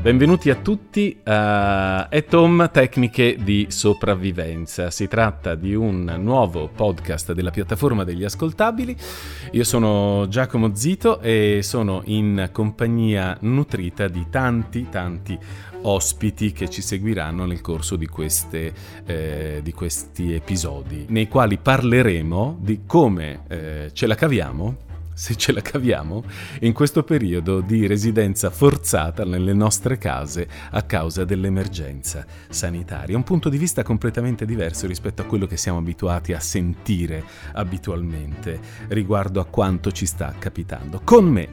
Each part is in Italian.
Benvenuti a tutti a Etom Tecniche di sopravvivenza. Si tratta di un nuovo podcast della piattaforma degli ascoltabili. Io sono Giacomo Zito e sono in compagnia nutrita di tanti, tanti ospiti che ci seguiranno nel corso di, queste, eh, di questi episodi, nei quali parleremo di come eh, ce la caviamo se ce la caviamo, in questo periodo di residenza forzata nelle nostre case a causa dell'emergenza sanitaria. Un punto di vista completamente diverso rispetto a quello che siamo abituati a sentire abitualmente riguardo a quanto ci sta capitando. Con me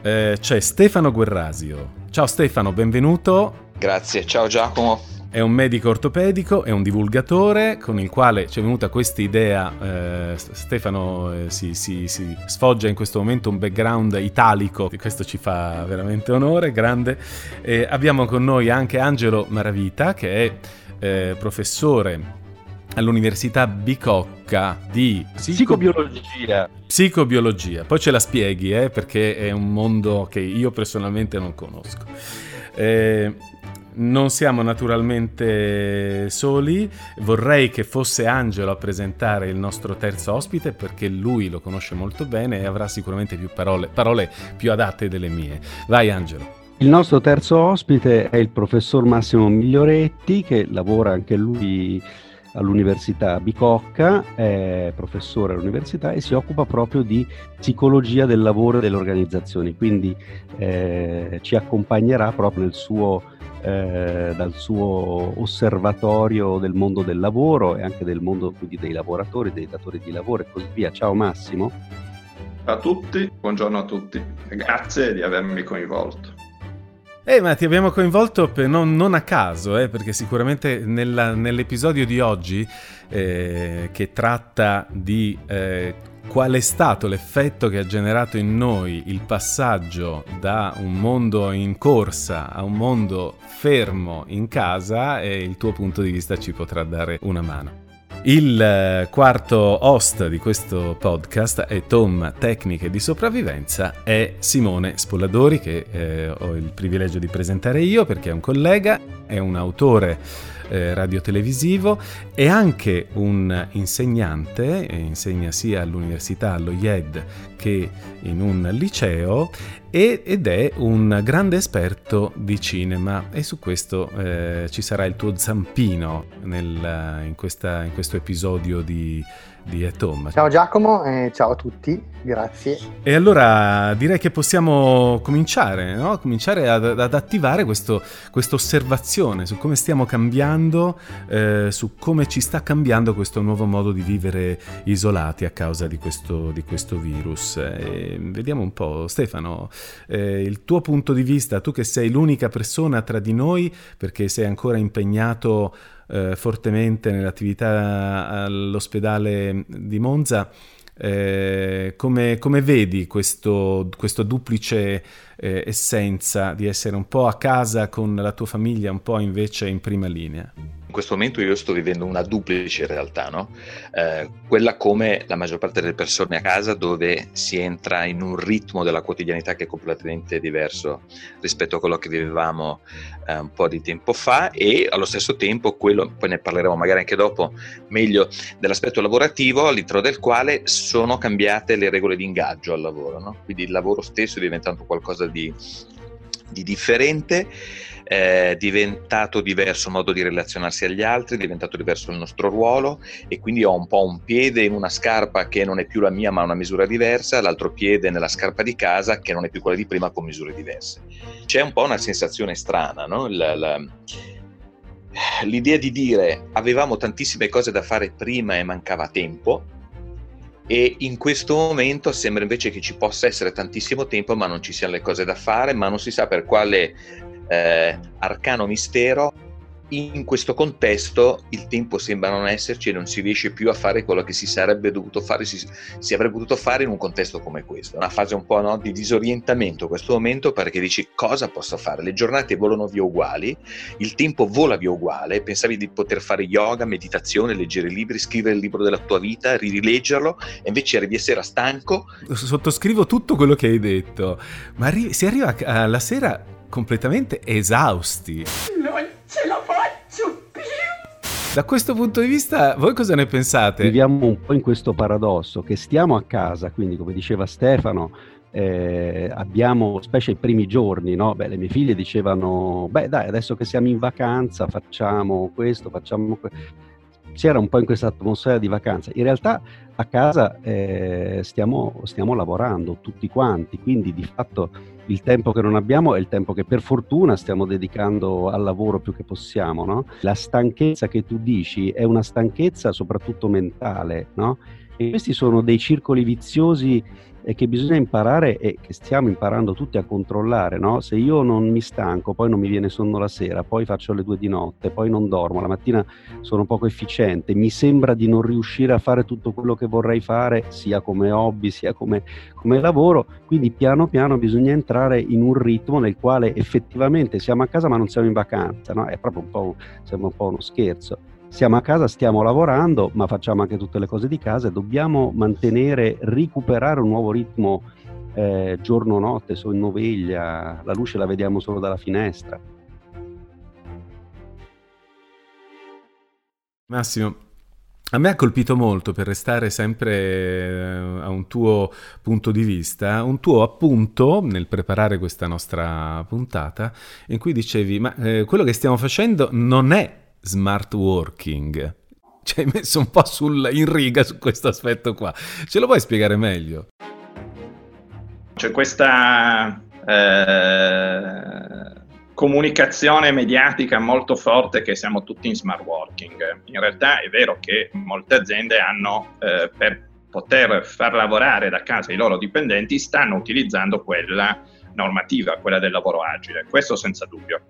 eh, c'è Stefano Guerrasio. Ciao Stefano, benvenuto. Grazie, ciao Giacomo. È un medico ortopedico, è un divulgatore con il quale ci è venuta questa idea. Eh, Stefano eh, si, si, si, sfoggia in questo momento un background italico, e questo ci fa veramente onore, grande. Eh, abbiamo con noi anche Angelo Maravita, che è eh, professore all'Università Bicocca di psicobiologia. Psicobiologia, poi ce la spieghi eh, perché è un mondo che io personalmente non conosco. Eh, non siamo naturalmente soli, vorrei che fosse Angelo a presentare il nostro terzo ospite perché lui lo conosce molto bene e avrà sicuramente più parole, parole più adatte delle mie. Vai Angelo. Il nostro terzo ospite è il professor Massimo Miglioretti che lavora anche lui all'Università Bicocca, è professore all'università e si occupa proprio di psicologia del lavoro e delle organizzazioni, quindi eh, ci accompagnerà proprio nel suo eh, dal suo osservatorio del mondo del lavoro e anche del mondo quindi, dei lavoratori, dei datori di lavoro e così via. Ciao Massimo. Ciao a tutti, buongiorno a tutti, grazie di avermi coinvolto. Eh, ma ti abbiamo coinvolto per, non, non, a caso, eh, perché sicuramente nella, nell'episodio di oggi, eh, che tratta di eh, qual è stato l'effetto che ha generato in noi il passaggio da un mondo in corsa a un mondo fermo in casa e il tuo punto di vista ci potrà dare una mano. Il eh, quarto host di questo podcast è Tom Tecniche di Sopravvivenza, è Simone Spolladori che eh, ho il privilegio di presentare io perché è un collega, è un autore eh, radiotelevisivo, è anche un insegnante, insegna sia all'università, allo IED che in un liceo ed è un grande esperto di cinema. E su questo eh, ci sarà il tuo zampino nel, in, questa, in questo episodio di di Etom. Ciao Giacomo e ciao a tutti, grazie. E allora direi che possiamo cominciare, no? cominciare ad, ad attivare questa osservazione su come stiamo cambiando, eh, su come ci sta cambiando questo nuovo modo di vivere isolati a causa di questo, di questo virus. E vediamo un po', Stefano, eh, il tuo punto di vista, tu che sei l'unica persona tra di noi perché sei ancora impegnato eh, fortemente nell'attività all'ospedale di Monza. Eh, come, come, vedi questo, questo duplice eh, essenza di essere un po' a casa con la tua famiglia, un po' invece in prima linea? In questo momento io sto vivendo una duplice realtà, no? eh, quella come la maggior parte delle persone a casa dove si entra in un ritmo della quotidianità che è completamente diverso rispetto a quello che vivevamo eh, un po' di tempo fa e allo stesso tempo quello, poi ne parleremo magari anche dopo meglio, dell'aspetto lavorativo all'interno del quale sono cambiate le regole di ingaggio al lavoro, no? quindi il lavoro stesso è diventato qualcosa di, di differente è diventato diverso il modo di relazionarsi agli altri, è diventato diverso il nostro ruolo e quindi ho un po' un piede in una scarpa che non è più la mia ma una misura diversa, l'altro piede nella scarpa di casa che non è più quella di prima con misure diverse. C'è un po' una sensazione strana, no? la, la, l'idea di dire avevamo tantissime cose da fare prima e mancava tempo, e in questo momento sembra invece che ci possa essere tantissimo tempo ma non ci siano le cose da fare, ma non si sa per quale eh, arcano mistero, in questo contesto il tempo sembra non esserci e non si riesce più a fare quello che si sarebbe dovuto fare, si, si avrebbe potuto fare in un contesto come questo. Una fase un po' no, di disorientamento in questo momento perché dici cosa posso fare? Le giornate volano via uguali, il tempo vola via uguale, pensavi di poter fare yoga, meditazione, leggere libri, scrivere il libro della tua vita, rileggerlo e invece arrivi a sera stanco. Sottoscrivo tutto quello che hai detto, ma arri- si arriva alla sera completamente esausti. Non ce la faccio più! Da questo punto di vista, voi cosa ne pensate? Viviamo un po' in questo paradosso che stiamo a casa, quindi come diceva Stefano, eh, abbiamo, specie i primi giorni, no? Beh, le mie figlie dicevano, beh dai, adesso che siamo in vacanza facciamo questo, facciamo questo. Si era un po' in questa atmosfera di vacanza. In realtà a casa eh, stiamo, stiamo lavorando tutti quanti, quindi di fatto il tempo che non abbiamo è il tempo che per fortuna stiamo dedicando al lavoro più che possiamo. No? La stanchezza che tu dici è una stanchezza soprattutto mentale, no? E questi sono dei circoli viziosi e che bisogna imparare e che stiamo imparando tutti a controllare, no? Se io non mi stanco, poi non mi viene sonno la sera, poi faccio le due di notte, poi non dormo, la mattina sono poco efficiente, mi sembra di non riuscire a fare tutto quello che vorrei fare, sia come hobby, sia come, come lavoro, quindi piano piano bisogna entrare in un ritmo nel quale effettivamente siamo a casa ma non siamo in vacanza, no? È proprio un po', sembra un po' uno scherzo siamo a casa, stiamo lavorando, ma facciamo anche tutte le cose di casa e dobbiamo mantenere, recuperare un nuovo ritmo eh, giorno-notte, sonnoveglia, la luce la vediamo solo dalla finestra. Massimo, a me ha colpito molto, per restare sempre eh, a un tuo punto di vista, un tuo appunto nel preparare questa nostra puntata, in cui dicevi, ma eh, quello che stiamo facendo non è smart working. Ci hai messo un po' sul, in riga su questo aspetto qua. Ce lo puoi spiegare meglio? C'è questa eh, comunicazione mediatica molto forte che siamo tutti in smart working. In realtà è vero che molte aziende hanno, eh, per poter far lavorare da casa i loro dipendenti, stanno utilizzando quella normativa, quella del lavoro agile, questo senza dubbio.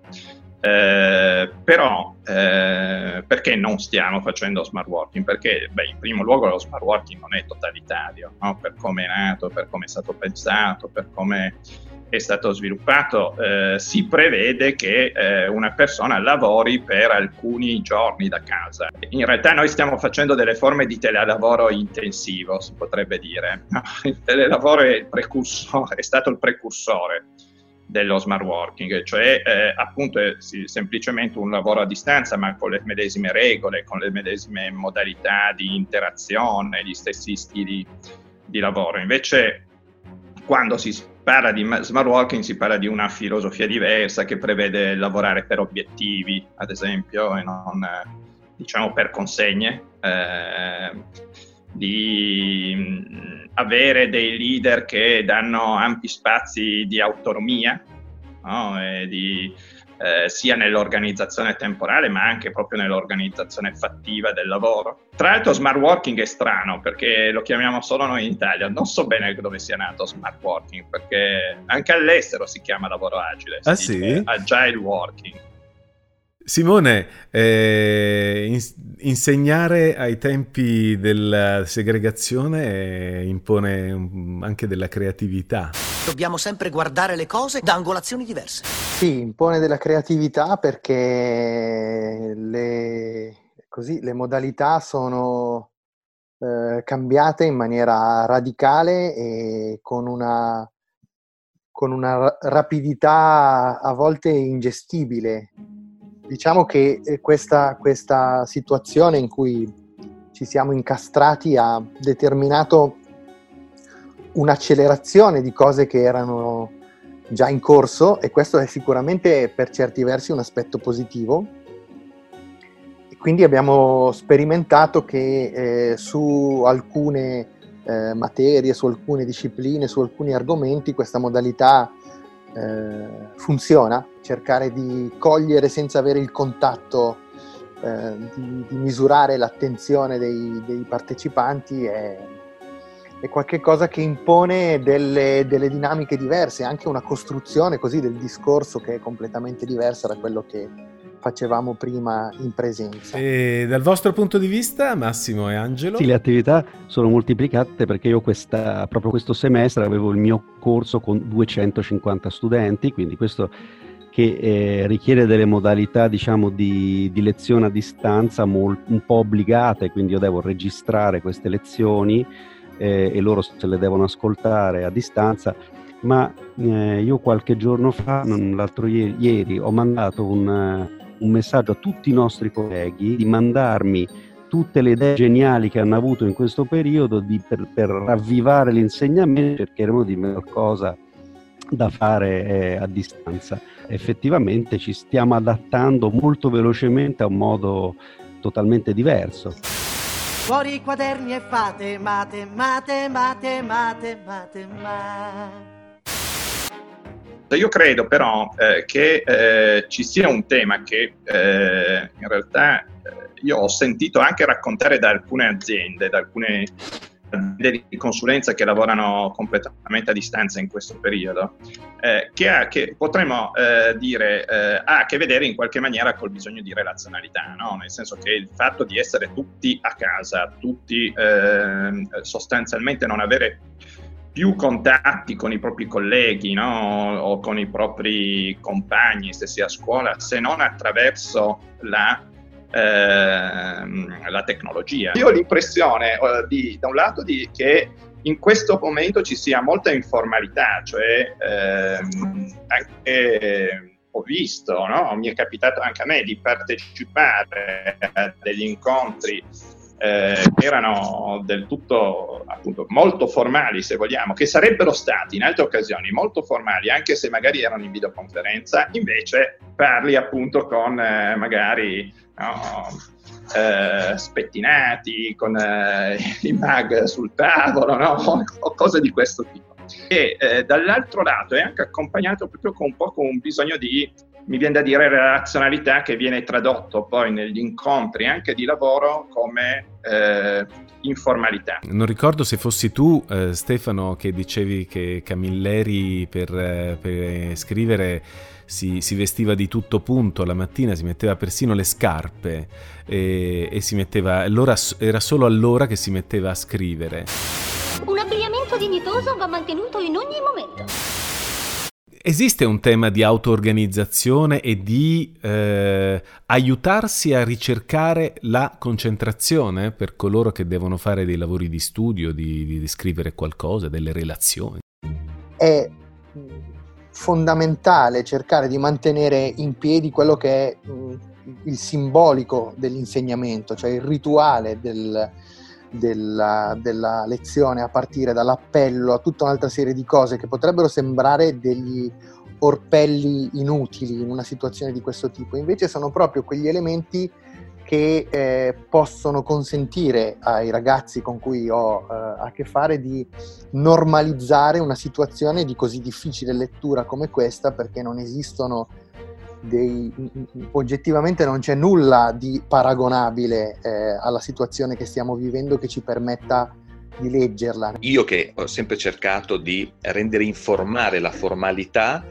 Eh, però eh, perché non stiamo facendo smart working? Perché beh, in primo luogo lo smart working non è totalitario, no? per come è nato, per come è stato pensato, per come è stato sviluppato, eh, si prevede che eh, una persona lavori per alcuni giorni da casa. In realtà noi stiamo facendo delle forme di telelavoro intensivo, si potrebbe dire. Il telelavoro è, il è stato il precursore dello smart working, cioè eh, appunto è semplicemente un lavoro a distanza ma con le medesime regole, con le medesime modalità di interazione, gli stessi stili di lavoro. Invece quando si parla di smart working si parla di una filosofia diversa che prevede lavorare per obiettivi, ad esempio, e non diciamo per consegne. Eh, di avere dei leader che danno ampi spazi di autonomia, no? di, eh, sia nell'organizzazione temporale ma anche proprio nell'organizzazione fattiva del lavoro. Tra l'altro smart working è strano perché lo chiamiamo solo noi in Italia, non so bene dove sia nato smart working perché anche all'estero si chiama lavoro agile, ah, sì? agile working. Simone, eh, ins- insegnare ai tempi della segregazione impone anche della creatività. Dobbiamo sempre guardare le cose da angolazioni diverse. Sì, impone della creatività perché le, così, le modalità sono eh, cambiate in maniera radicale e con una, con una rapidità a volte ingestibile diciamo che eh, questa, questa situazione in cui ci siamo incastrati ha determinato un'accelerazione di cose che erano già in corso e questo è sicuramente per certi versi un aspetto positivo. E quindi abbiamo sperimentato che eh, su alcune eh, materie, su alcune discipline, su alcuni argomenti questa modalità eh, funziona, cercare di cogliere senza avere il contatto, eh, di, di, misurare l'attenzione dei, dei partecipanti è, è qualcosa che impone delle, delle, dinamiche diverse, anche una costruzione così del discorso che è completamente diversa da quello che facevamo prima in presenza. E dal vostro punto di vista, Massimo e Angelo? Sì, le attività sono moltiplicate perché io questa, proprio questo semestre avevo il mio corso con 250 studenti, quindi questo che eh, richiede delle modalità diciamo, di, di lezione a distanza mol, un po' obbligate, quindi io devo registrare queste lezioni eh, e loro se le devono ascoltare a distanza ma eh, io qualche giorno fa, l'altro ieri, ieri ho mandato un, un messaggio a tutti i nostri colleghi di mandarmi tutte le idee geniali che hanno avuto in questo periodo di, per, per, ravvivare l'insegnamento cercheremo di qualcosa da fare eh, a distanza. Effettivamente ci stiamo adattando molto velocemente a un modo totalmente diverso. Fuori i quaderni e fate mate, mate, mate, mate, mate, mate. Io credo però eh, che eh, ci sia un tema che eh, in realtà eh, io ho sentito anche raccontare da alcune aziende, da alcune aziende di consulenza che lavorano completamente a distanza in questo periodo, eh, che, ha, che, potremmo eh, dire ha a che vedere in qualche maniera col bisogno di relazionalità, no? nel senso che il fatto di essere tutti a casa, tutti sostanzialmente non avere più contatti con i propri colleghi no? o con i propri compagni, se sia a scuola, se non attraverso la, ehm, la tecnologia. Io ho l'impressione, eh, di, da un lato, di, che in questo momento ci sia molta informalità, cioè ehm, anche ho visto, no? mi è capitato anche a me di partecipare a degli incontri eh, erano del tutto appunto molto formali se vogliamo, che sarebbero stati in altre occasioni molto formali anche se magari erano in videoconferenza, invece parli appunto con eh, magari no, eh, spettinati, con eh, i mag sul tavolo no? o cose di questo tipo. E eh, dall'altro lato è anche accompagnato proprio con un po' con un bisogno di mi viene da dire relazionalità che viene tradotto poi negli incontri anche di lavoro come eh, informalità. Non ricordo se fossi tu eh, Stefano che dicevi che Camilleri per, eh, per scrivere si, si, vestiva di tutto punto la mattina, si metteva persino le scarpe e, e si metteva, allora, era solo allora che si metteva a scrivere. Un abbigliamento dignitoso va mantenuto in ogni momento. Esiste un tema di auto-organizzazione e di eh, aiutarsi a ricercare la concentrazione per coloro che devono fare dei lavori di studio, di, di scrivere qualcosa, delle relazioni? È fondamentale cercare di mantenere in piedi quello che è il simbolico dell'insegnamento, cioè il rituale del, della, della, lezione a partire dall'appello a tutta un'altra serie di cose che potrebbero sembrare degli orpelli inutili in una situazione di questo tipo, invece sono proprio quegli elementi che eh, possono consentire ai ragazzi con cui ho eh, a che fare di normalizzare una situazione di così difficile lettura come questa perché non esistono dei, oggettivamente non c'è nulla di paragonabile eh, alla situazione che stiamo vivendo che ci permetta di leggerla. Io che ho sempre cercato di rendere informare la formalità,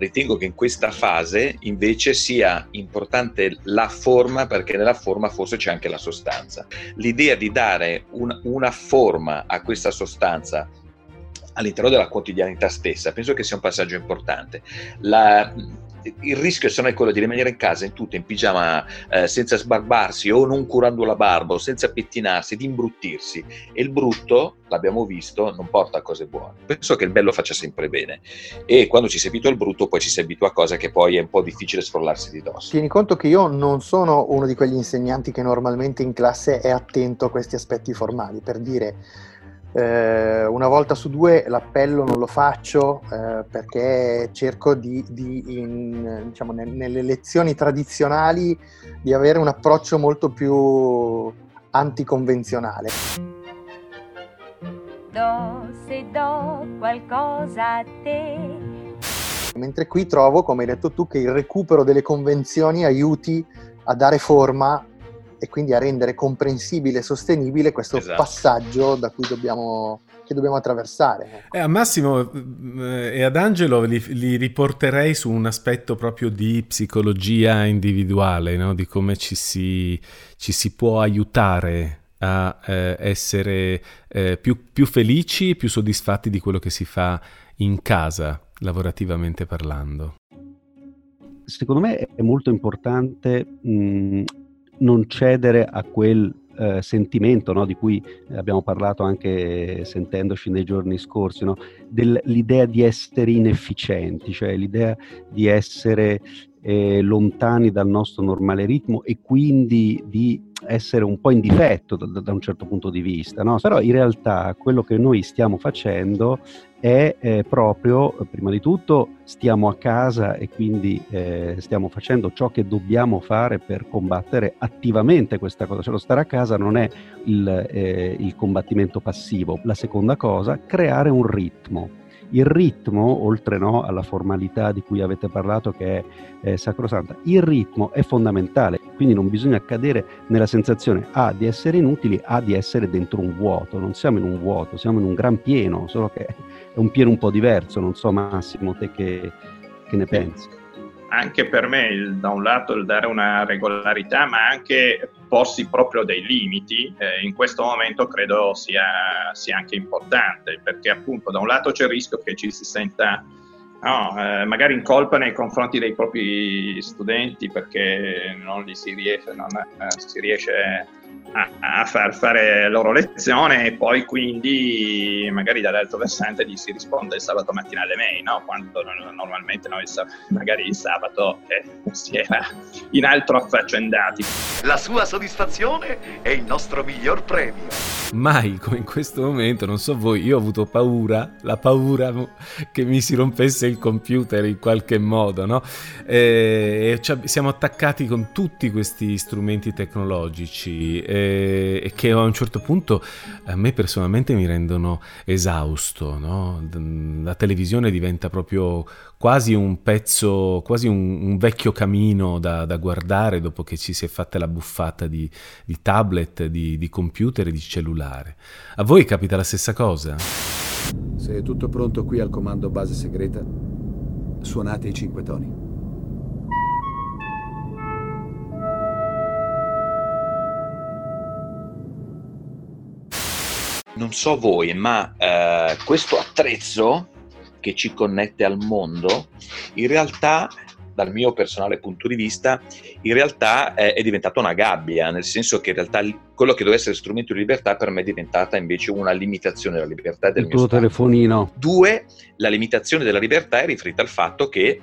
ritengo che in questa fase invece sia importante la forma perché nella forma forse c'è anche la sostanza. L'idea di dare un, una forma a questa sostanza all'interno della quotidianità stessa penso che sia un passaggio importante. La, il rischio se no è quello di rimanere in casa in tutto in pigiama eh, senza sbarbarsi o non curando la barba o senza pettinarsi, di imbruttirsi e il brutto, l'abbiamo visto, non porta a cose buone. Penso che il bello faccia sempre bene e quando ci si abitua al brutto poi ci si abitua a cose che poi è un po' difficile sfrollarsi di dosso. Tieni conto che io non sono uno di quegli insegnanti che normalmente in classe è attento a questi aspetti formali, per dire eh, una volta su due l'appello non lo faccio eh, perché cerco di, di in, diciamo, ne, nelle lezioni tradizionali di avere un approccio molto più anticonvenzionale. Do se do qualcosa a te. Mentre qui trovo, come hai detto tu, che il recupero delle convenzioni aiuti a dare forma e quindi a rendere comprensibile e sostenibile questo esatto. passaggio da cui dobbiamo, che dobbiamo attraversare. Eh, a Massimo eh, e ad Angelo li, li, riporterei su un aspetto proprio di psicologia individuale, no? di come ci si, ci si, può aiutare a eh, essere eh, più, più felici e più soddisfatti di quello che si fa in casa, lavorativamente parlando secondo me è molto importante mh, non cedere a quel eh, sentimento no, di cui abbiamo parlato anche sentendoci nei giorni scorsi, no, dell'idea di essere inefficienti, cioè l'idea di essere eh, lontani dal nostro normale ritmo e quindi di essere un po' in difetto da, da un certo punto di vista, no? però in realtà quello che noi stiamo facendo è eh, proprio, prima di tutto, stiamo a casa e quindi eh, stiamo facendo ciò che dobbiamo fare per combattere attivamente questa cosa. Cioè lo stare a casa non è il, eh, il combattimento passivo. La seconda cosa, creare un ritmo il ritmo, oltre no, alla formalità di cui avete parlato che è eh, sacrosanta, il ritmo è fondamentale, quindi non bisogna cadere nella sensazione A di essere inutili, A di essere dentro un vuoto, non siamo in un vuoto, siamo in un gran pieno, solo che è un pieno un po' diverso, non so Massimo te che, che ne pensi? Anche per me il, da un lato il dare una regolarità, ma anche porsi proprio dei limiti, eh, in questo momento credo sia, sia, anche importante, perché appunto da un lato c'è il rischio che ci si senta no, eh, magari in colpa nei confronti dei propri studenti perché non li si riesce, non, eh, si riesce a, a, far fare loro lezione e poi quindi magari dall'altro versante gli si risponde il sabato mattina alle mail, no? quando normalmente noi magari il sabato eh, si era in altro affaccendati. La sua soddisfazione è il nostro miglior premio. Mai come in questo momento, non so voi, io ho avuto paura, la paura che mi si rompesse il computer in qualche modo, no? E, e siamo attaccati con tutti questi strumenti tecnologici e, e, che a un certo punto a me personalmente mi rendono esausto. No? La televisione diventa proprio quasi un pezzo, quasi un, un vecchio camino da, da, guardare dopo che ci si è fatta la buffata di, di tablet, di, di computer e di cellulare. A voi capita la stessa cosa? Se è tutto pronto qui al comando base segreta, suonate i cinque toni. Non so voi, ma eh, questo attrezzo che ci connette al mondo, in realtà, dal mio personale punto di vista, in realtà è, è diventata una gabbia, nel senso che in realtà quello che doveva essere strumento di libertà per me è diventata invece una limitazione della libertà del Il tuo stato. telefonino. Due, la limitazione della libertà è riferita al fatto che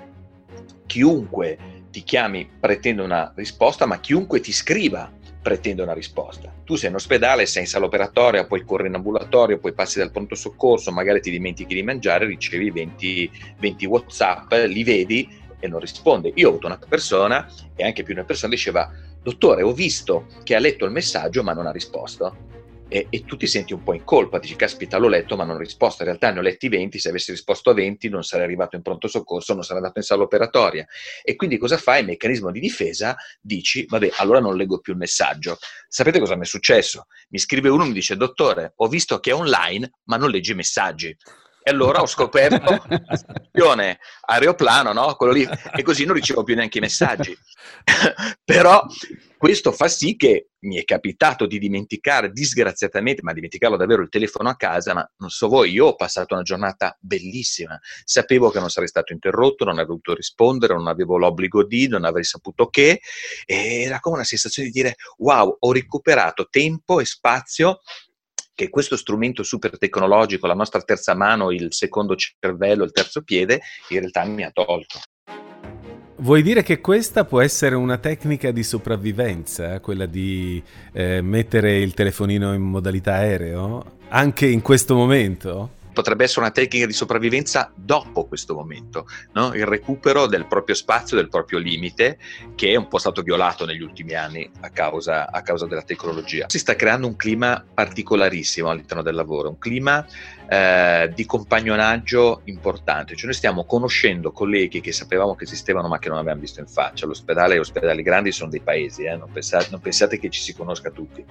chiunque ti chiami pretende una risposta, ma chiunque ti scriva pretende una risposta. Tu sei in ospedale, sei in sala operatoria, poi corri in ambulatorio, poi passi dal pronto soccorso, magari ti dimentichi di mangiare, ricevi 20, 20 WhatsApp, li vedi e non risponde. Io ho avuto una persona e anche più una persona diceva, dottore, ho visto che ha letto il messaggio ma non ha risposto e, e, tu ti senti un po' in colpa, dici caspita l'ho letto ma non ho risposto, in realtà ne ho letti 20, se avessi risposto a 20 non sarei arrivato in pronto soccorso, non sarei andato in sala operatoria e quindi cosa fai? Meccanismo di difesa, dici vabbè allora non leggo più il messaggio. Sapete cosa mi è successo? Mi scrive uno e mi dice dottore ho visto che è online ma non leggi i messaggi. E allora ho scoperto la stazione aeroplano, no? Quello lì, e così non ricevo più neanche i messaggi. Però questo fa sì che mi è capitato di dimenticare disgraziatamente, ma dimenticarlo davvero il telefono a casa, ma non so voi, io ho passato una giornata bellissima. Sapevo che non sarei stato interrotto, non avrei dovuto rispondere, non avevo l'obbligo di, non avrei saputo che, e era come una sensazione di dire wow, ho recuperato tempo e spazio che questo strumento super tecnologico, la nostra terza mano, il secondo cervello, il terzo piede, in realtà mi ha tolto. Vuoi dire che questa può essere una tecnica di sopravvivenza, quella di eh, mettere il telefonino in modalità aereo, anche in questo momento? Potrebbe essere una tecnica di sopravvivenza dopo questo momento, no? il recupero del proprio spazio, del proprio limite, che è un po' stato violato negli ultimi anni a causa, a causa della tecnologia. Si sta creando un clima particolarissimo all'interno del lavoro, un clima eh, di compagnonaggio importante, cioè noi stiamo conoscendo colleghi che sapevamo che esistevano ma che non abbiamo visto in faccia. L'ospedale e gli ospedali grandi sono dei paesi, eh? non, pensate, non pensate che ci si conosca tutti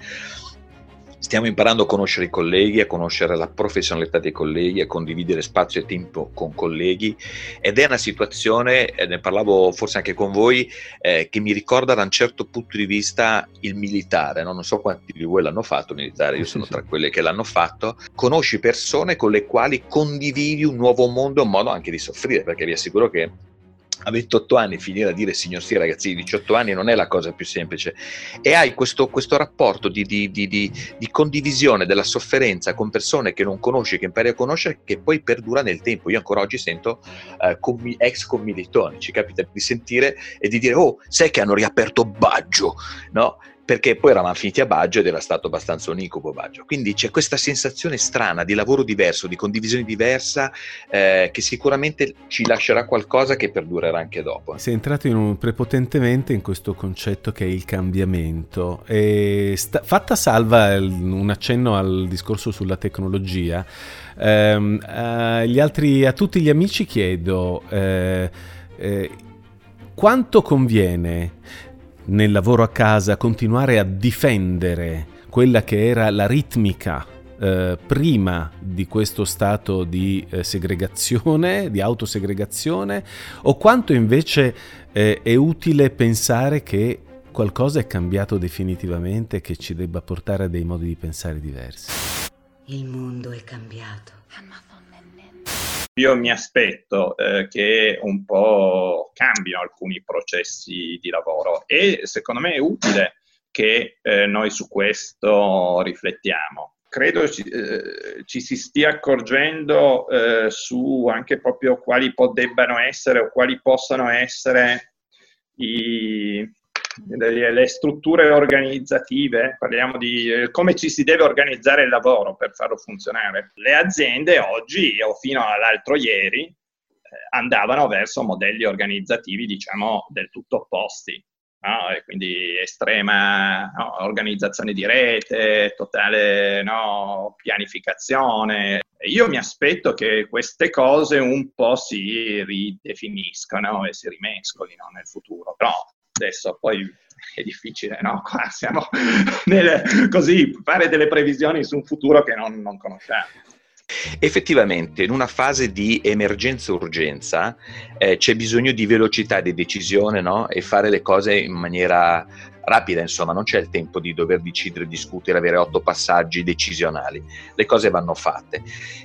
Stiamo imparando a conoscere i colleghi, a conoscere la professionalità dei colleghi, a condividere spazio e tempo con colleghi. Ed è una situazione, ne parlavo forse anche con voi, eh, che mi ricorda da un certo punto di vista il militare, no? non so quanti di voi l'hanno fatto il militare, io sono tra quelle che l'hanno fatto, conosci persone con le quali condividi un nuovo mondo, un modo anche di soffrire, perché vi assicuro che a 28 anni finire a dire signor sì ragazzi, 18 anni non è la cosa più semplice e hai questo, questo rapporto di, di, di, di, condivisione della sofferenza con persone che non conosci, che impari a conoscere, che poi perdura nel tempo. Io ancora oggi sento eh, commi, ex commilitoni, ci capita di sentire e di dire oh, sai che hanno riaperto Baggio, no? Perché poi eravamo finiti a Baggio ed era stato abbastanza un Baggio. Quindi c'è questa sensazione strana di lavoro diverso, di condivisione diversa, eh, che sicuramente ci lascerà qualcosa che perdurerà anche dopo. Sei entrato in un, prepotentemente in questo concetto che è il cambiamento. Sta, fatta salva il, un accenno al discorso sulla tecnologia, ehm, altri, a tutti gli amici chiedo... Eh, eh, quanto conviene nel lavoro a casa continuare a difendere quella che era la ritmica eh, prima di questo stato di eh, segregazione, di autosegregazione, o quanto invece eh, è utile pensare che qualcosa è cambiato definitivamente che ci debba portare a dei modi di pensare diversi. Il mondo è cambiato. Io mi aspetto eh, che un po' cambino alcuni processi di lavoro e secondo me è utile che eh, noi su questo riflettiamo. Credo ci, eh, ci si stia accorgendo eh, su anche proprio quali debbano essere o quali possano essere i, le strutture organizzative, parliamo di eh, come ci si deve organizzare il lavoro per farlo funzionare. Le aziende oggi o fino all'altro ieri eh, andavano verso modelli organizzativi, diciamo, del tutto opposti. No? quindi estrema no, organizzazione di rete, totale no, pianificazione. Io mi aspetto che queste cose un po' si ridefiniscano e si rimescolino nel futuro, però Adesso poi è difficile, no? Qua siamo nel, così, fare delle previsioni su un futuro che non, non conosciamo. Effettivamente, in una fase di emergenza-urgenza eh, c'è bisogno di velocità di decisione no? e fare le cose in maniera rapida, insomma, non c'è il tempo di dover decidere, discutere, avere otto passaggi decisionali. Le cose vanno fatte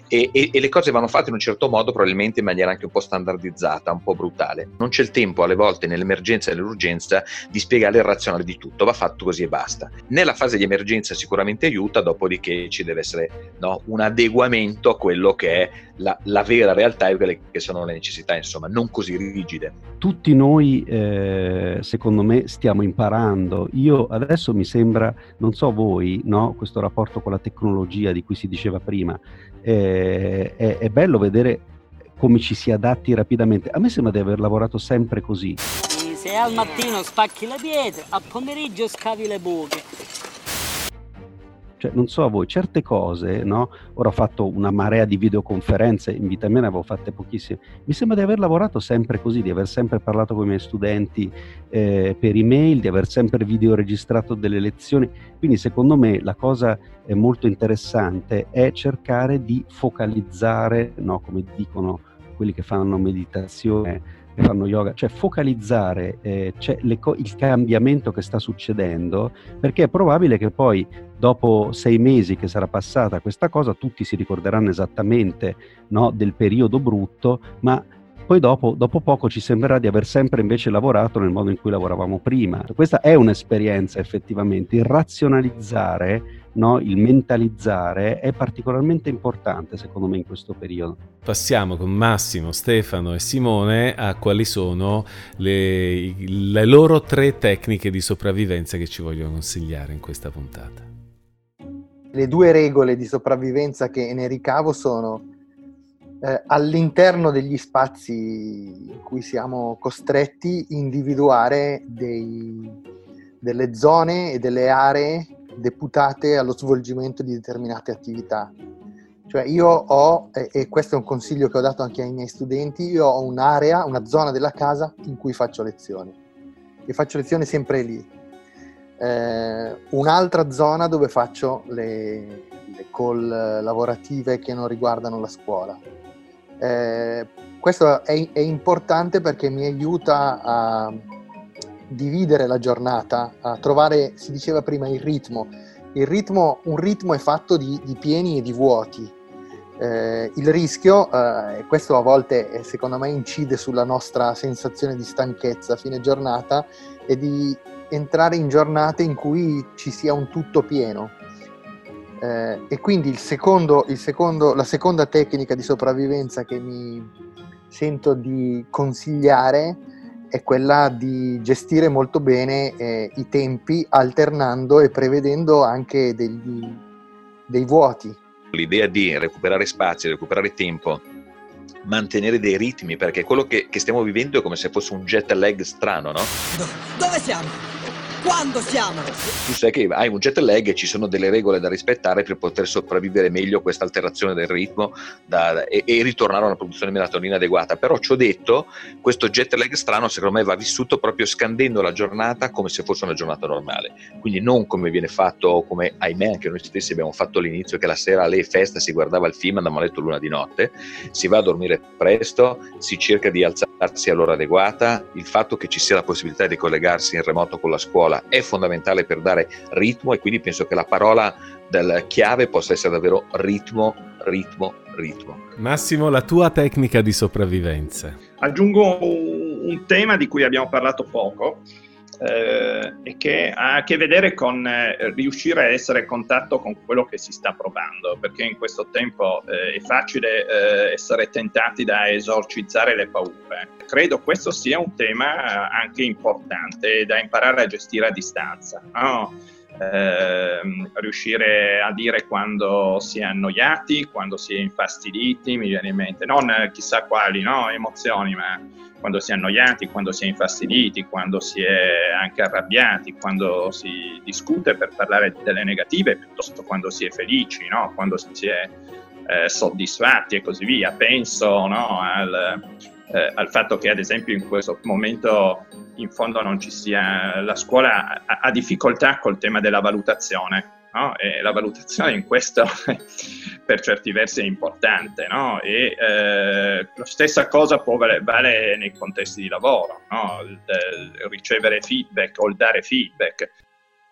e, e, e, le cose vanno fatte in un certo modo, probabilmente in maniera anche un po' standardizzata, un po' brutale. Non c'è il tempo alle volte nell'emergenza e nell'urgenza di spiegare il razionale di tutto, va fatto così e basta. Nella fase di emergenza sicuramente aiuta, dopodiché ci deve essere no, un adeguamento a quello che è la, la, vera realtà e quelle che sono le necessità, insomma, non così rigide. Tutti noi, eh, secondo me, stiamo imparando. Io adesso mi sembra, non so voi, no, questo rapporto con la tecnologia di cui si diceva prima, eh, è, è bello vedere come ci si adatti rapidamente. A me sembra di aver lavorato sempre così. Se al mattino spacchi le pietre, a pomeriggio scavi le buche. Cioè, non so a voi, certe cose, no? Ora ho fatto una marea di videoconferenze, in vita mia ne avevo fatte pochissime. Mi sembra di aver lavorato sempre così, di aver sempre parlato con i miei studenti eh, per email, di aver sempre videoregistrato delle lezioni. Quindi secondo me la cosa è molto interessante è cercare di focalizzare, no? come dicono quelli che fanno meditazione, che fanno yoga, cioè focalizzare eh, co- il cambiamento che sta succedendo, perché è probabile che poi dopo sei mesi che sarà passata questa cosa tutti si ricorderanno esattamente no, del periodo brutto, ma poi dopo, dopo, poco ci sembrerà di aver sempre invece lavorato nel modo in cui lavoravamo prima. Questa è un'esperienza effettivamente, il razionalizzare no? il mentalizzare è particolarmente importante secondo me in questo periodo. Passiamo con Massimo, Stefano e Simone a quali sono le, le loro tre tecniche di sopravvivenza che ci vogliono consigliare in questa puntata. Le due regole di sopravvivenza che ne ricavo sono eh, all'interno degli spazi in cui siamo costretti individuare dei, delle zone e delle aree deputate allo svolgimento di determinate attività. Cioè io ho, e questo è un consiglio che ho dato anche ai miei studenti, io ho un'area, una zona della casa in cui faccio lezioni. E faccio lezioni sempre lì. Eh, un'altra zona dove faccio le, le, call lavorative che non riguardano la scuola. Eh, questo è, è importante perché mi aiuta a, dividere la giornata, a trovare, si diceva prima, il ritmo. Il ritmo un ritmo è fatto di, di pieni e di vuoti. Eh, il rischio, eh, e questo a volte eh, secondo me incide sulla nostra sensazione di stanchezza a fine giornata, è di entrare in giornate in cui ci sia un tutto pieno. Eh, e quindi il secondo, il secondo, la seconda tecnica di sopravvivenza che mi sento di consigliare è quella di gestire molto bene eh, i tempi alternando e prevedendo anche degli, dei vuoti l'idea di recuperare spazio, recuperare tempo, mantenere dei ritmi, perché quello che, che, stiamo vivendo è come se fosse un jet lag strano, no? Dove siamo? Quando siamo? Tu sai che hai un jet lag e ci sono delle regole da rispettare per poter sopravvivere meglio questa alterazione del ritmo da, e, e, ritornare a una produzione di melatonina adeguata. Però ci ho detto, questo jet lag strano secondo me va vissuto proprio scandendo la giornata come se fosse una giornata normale. Quindi non come viene fatto, come ahimè anche noi stessi abbiamo fatto all'inizio, che la sera alle feste si guardava il film, andavamo a letto l'una di notte, si va a dormire presto, si cerca di alzarsi all'ora adeguata, il fatto che ci sia la possibilità di collegarsi in remoto con la scuola scuola è fondamentale per dare ritmo e quindi penso che la parola del chiave possa essere davvero ritmo, ritmo, ritmo. Massimo, la tua tecnica di sopravvivenza. Aggiungo un tema di cui abbiamo parlato poco, eh, e che ha a che vedere con eh, riuscire a essere in contatto con quello che si sta provando, perché in questo tempo eh, è facile eh, essere tentati da esorcizzare le paure. Credo questo sia un tema anche importante da imparare a gestire a distanza. No? Ehm, riuscire a dire quando si è annoiati, quando si è infastiditi, mi viene in mente, non chissà quali no, emozioni, ma quando si è annoiati, quando si è infastiditi, quando si è anche arrabbiati, quando si discute per parlare delle negative, piuttosto quando si è felici, no? quando si è eh, soddisfatti e così via. Penso no, al, eh, al, fatto che ad esempio in questo momento in fondo non ci sia, la scuola ha, ha difficoltà col tema della valutazione no? e la valutazione in questo per certi versi è importante no? e eh, la stessa cosa può vale, vale nei contesti di lavoro, no? il, il ricevere feedback o il dare feedback.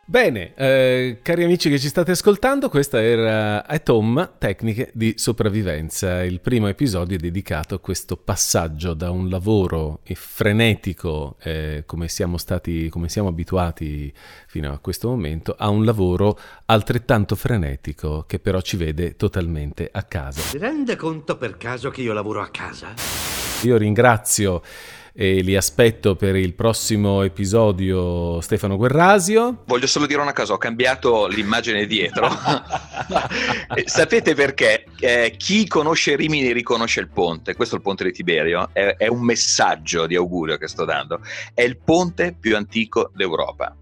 Bene, eh, cari amici che ci state ascoltando, questa era Atom, Tecniche di sopravvivenza. Il primo episodio è dedicato a questo passaggio da un lavoro frenetico, eh, come siamo stati, come siamo abituati fino a questo momento, a un lavoro altrettanto frenetico che però ci vede totalmente a casa. Si rende conto per caso che io lavoro a casa? Io ringrazio e li aspetto per il prossimo episodio Stefano Guerrasio. Voglio solo dire una cosa, ho cambiato l'immagine dietro. Sapete perché? Eh, chi conosce Rimini riconosce il ponte, questo è il ponte di Tiberio, è, è un messaggio di augurio che sto dando, è il ponte più antico d'Europa.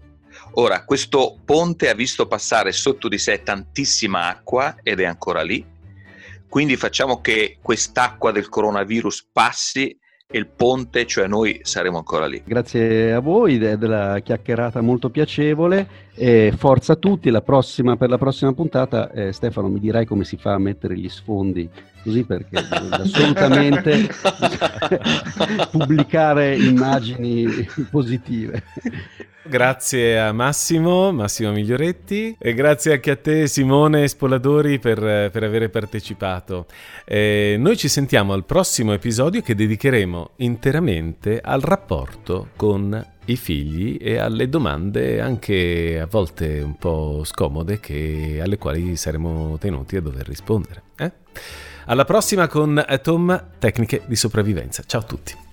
Ora, questo ponte ha visto passare sotto di sé tantissima acqua ed è ancora lì, quindi facciamo che quest'acqua del coronavirus passi il ponte, cioè noi saremo ancora lì. Grazie a voi della chiacchierata molto piacevole. E forza a tutti, la prossima, per la prossima puntata eh, Stefano mi dirai come si fa a mettere gli sfondi così perché assolutamente pubblicare immagini positive. Grazie a Massimo, Massimo Miglioretti e grazie anche a te Simone Spoladori per, per aver partecipato. Eh, noi ci sentiamo al prossimo episodio che dedicheremo interamente al rapporto con i figli e alle domande anche a volte un po' scomode che, alle quali saremo tenuti a dover rispondere. Eh? Alla prossima con Tom Tecniche di sopravvivenza. Ciao a tutti.